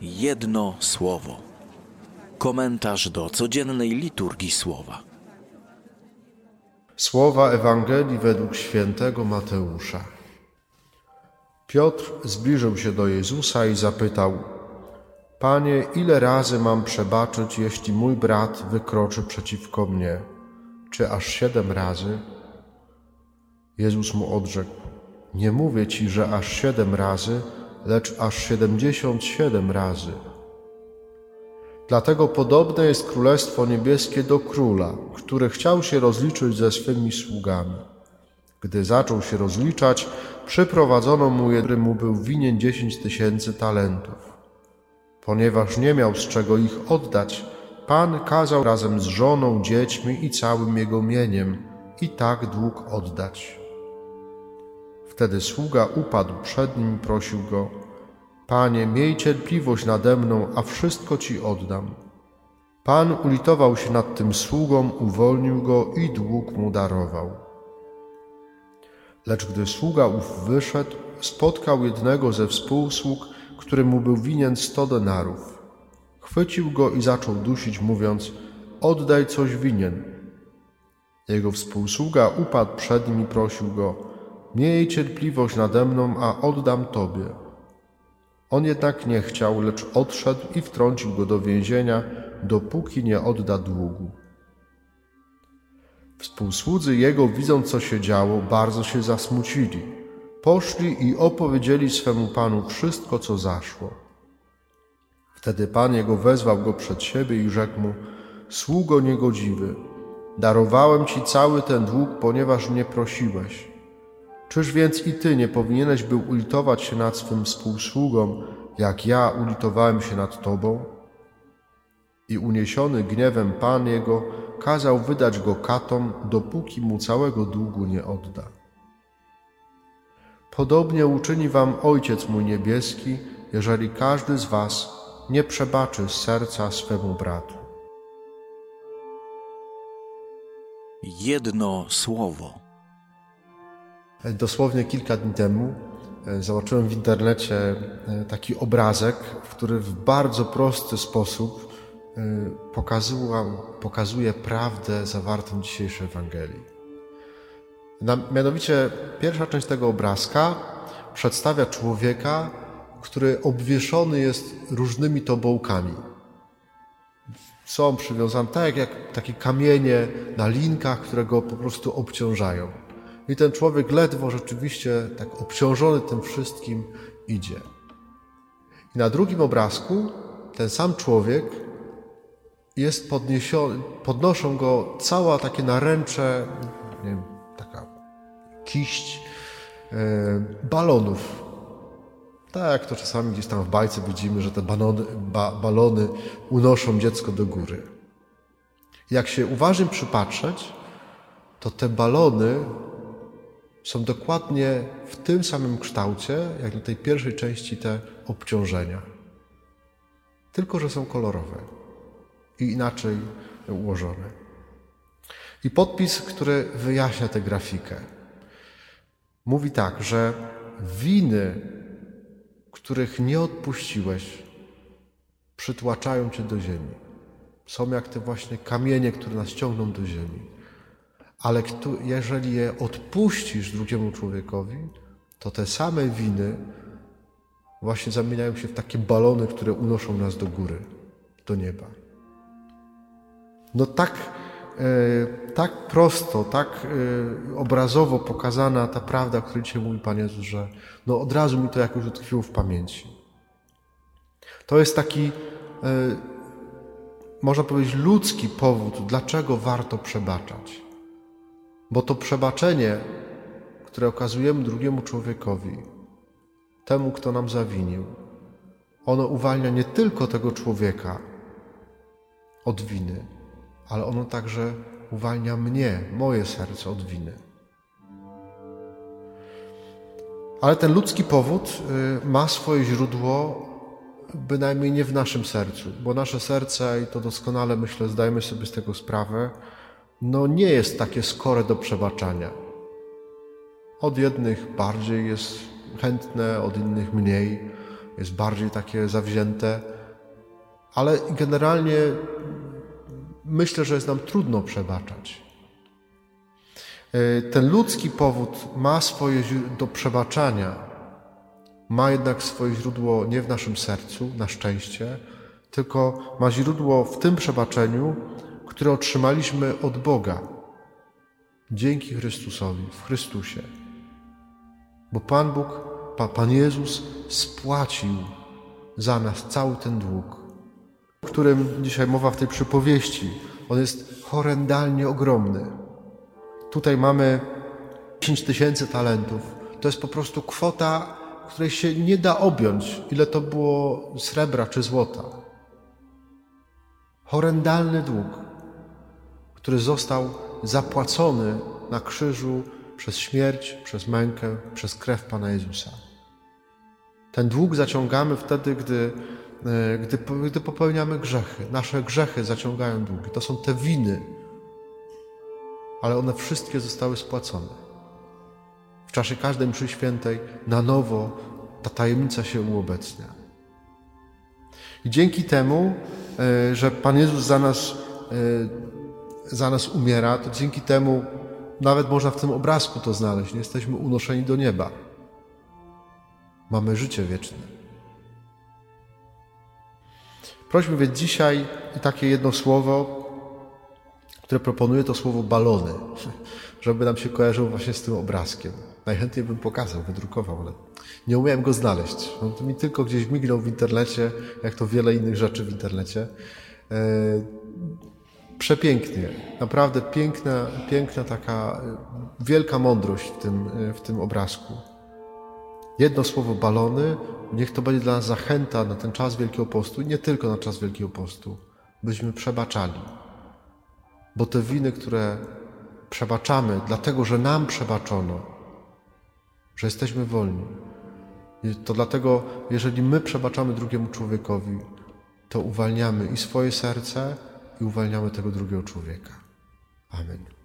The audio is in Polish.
Jedno słowo. Komentarz do codziennej liturgii słowa. Słowa Ewangelii według świętego Mateusza. Piotr zbliżył się do Jezusa i zapytał: Panie, ile razy mam przebaczyć, jeśli mój brat wykroczy przeciwko mnie? Czy aż siedem razy? Jezus mu odrzekł: Nie mówię ci, że aż siedem razy, lecz aż siedemdziesiąt siedem razy. Dlatego podobne jest Królestwo Niebieskie do króla, który chciał się rozliczyć ze swymi sługami. Gdy zaczął się rozliczać, przyprowadzono mu, który mu był winien dziesięć tysięcy talentów. Ponieważ nie miał z czego ich oddać, Pan kazał razem z żoną, dziećmi i całym jego mieniem i tak dług oddać. Wtedy sługa upadł przed nim i prosił go: Panie, miej cierpliwość nade mną, a wszystko ci oddam. Pan ulitował się nad tym sługą, uwolnił go i dług mu darował. Lecz gdy sługa ów wyszedł, spotkał jednego ze współsług, który mu był winien sto denarów. Chwycił go i zaczął dusić, mówiąc: Oddaj coś winien. Jego współsługa upadł przed nim i prosił go: Miej cierpliwość nade mną, a oddam tobie. On jednak nie chciał, lecz odszedł i wtrącił go do więzienia, dopóki nie odda długu. Współsłudzy jego, widząc co się działo, bardzo się zasmucili. Poszli i opowiedzieli swemu panu wszystko, co zaszło. Wtedy pan jego wezwał go przed siebie i rzekł mu: Sługo niegodziwy, darowałem ci cały ten dług, ponieważ mnie prosiłeś. Czyż więc i ty nie powinieneś był ulitować się nad swym współsługą, jak ja ulitowałem się nad tobą? I uniesiony gniewem Pan jego kazał wydać go katom, dopóki mu całego długu nie odda. Podobnie uczyni wam Ojciec mój niebieski, jeżeli każdy z was nie przebaczy serca swemu bratu. Jedno słowo. Dosłownie kilka dni temu e, zobaczyłem w internecie e, taki obrazek, który w bardzo prosty sposób e, pokazuje prawdę zawartą w dzisiejszej Ewangelii. Mianowicie pierwsza część tego obrazka przedstawia człowieka, który obwieszony jest różnymi tobołkami. Są przywiązane tak jak takie kamienie na linkach, które go po prostu obciążają. I ten człowiek ledwo rzeczywiście tak obciążony tym wszystkim idzie. I na drugim obrazku ten sam człowiek jest podniesiony, podnoszą go cała takie naręcze, nie wiem, taka kiść e, balonów. Tak jak to czasami gdzieś tam w bajce widzimy, że te balony, ba, balony unoszą dziecko do góry. Jak się uważnie przypatrzeć, to te balony są dokładnie w tym samym kształcie, jak na tej pierwszej części te obciążenia. Tylko, że są kolorowe i inaczej ułożone. I podpis, który wyjaśnia tę grafikę, mówi tak, że winy, których nie odpuściłeś, przytłaczają cię do ziemi. Są jak te właśnie kamienie, które nas ciągną do ziemi ale jeżeli je odpuścisz drugiemu człowiekowi, to te same winy właśnie zamieniają się w takie balony, które unoszą nas do góry, do nieba. No tak, e, tak prosto, tak e, obrazowo pokazana ta prawda, o której dzisiaj mówi Pan Jezus, że no od razu mi to jakoś utkwiło w pamięci. To jest taki, e, można powiedzieć, ludzki powód, dlaczego warto przebaczać. Bo to przebaczenie, które okazujemy drugiemu człowiekowi, temu, kto nam zawinił, ono uwalnia nie tylko tego człowieka od winy, ale ono także uwalnia mnie, moje serce od winy. Ale ten ludzki powód y, ma swoje źródło bynajmniej nie w naszym sercu, bo nasze serce, i to doskonale myślę, zdajemy sobie z tego sprawę, no nie jest takie skore do przebaczania. Od jednych bardziej jest chętne, od innych mniej. jest bardziej takie zawzięte, ale generalnie myślę, że jest nam trudno przebaczać. E, ten ludzki powód ma swoje do przebaczania, ma jednak swoje źródło nie w naszym sercu, na szczęście, tylko ma źródło w tym przebaczeniu, które otrzymaliśmy od Boga dzięki Chrystusowi, w Chrystusie. Bo Pan Bóg, Pan Jezus spłacił za nas cały ten dług, o którym dzisiaj mowa w tej przypowieści. On jest horrendalnie ogromny. Tutaj mamy 10 tysięcy talentów. To jest po prostu kwota, której się nie da objąć, ile to było srebra czy złota. Horrendalny dług, który został zapłacony na krzyżu przez śmierć, przez mękę, przez krew Pana Jezusa. Ten dług zaciągamy wtedy, gdy, e, gdy, gdy popełniamy grzechy. Nasze grzechy zaciągają długi. To są te winy, ale one wszystkie zostały spłacone. W czasie każdej mszy świętej na nowo ta tajemnica się uobecnia. I dzięki temu, e, że Pan Jezus za nas, e, za nas umiera, to dzięki temu nawet można w tym obrazku to znaleźć. Nie jesteśmy unoszeni do nieba. Mamy życie wieczne. Prośmy więc dzisiaj takie jedno słowo, które proponuję, to słowo balony, żeby nam się kojarzyło właśnie z tym obrazkiem. Najchętniej bym pokazał, wydrukował, ale nie umiałem go znaleźć. On mi tylko gdzieś mignął w internecie, jak to wiele innych rzeczy w internecie. Przepięknie, naprawdę piękna, piękna taka e, wielka mądrość w tym, e, w tym obrazku. Jedno słowo balony, niech to będzie dla nas zachęta na ten czas Wielkiego Postu i nie tylko na czas Wielkiego Postu, byśmy przebaczali. Bo te winy, które przebaczamy, dlatego że nam przebaczono, że jesteśmy wolni, to dlatego, jeżeli my przebaczamy drugiemu człowiekowi, to uwalniamy i swoje serce, i uwalniamy tego drugiego człowieka. Amen.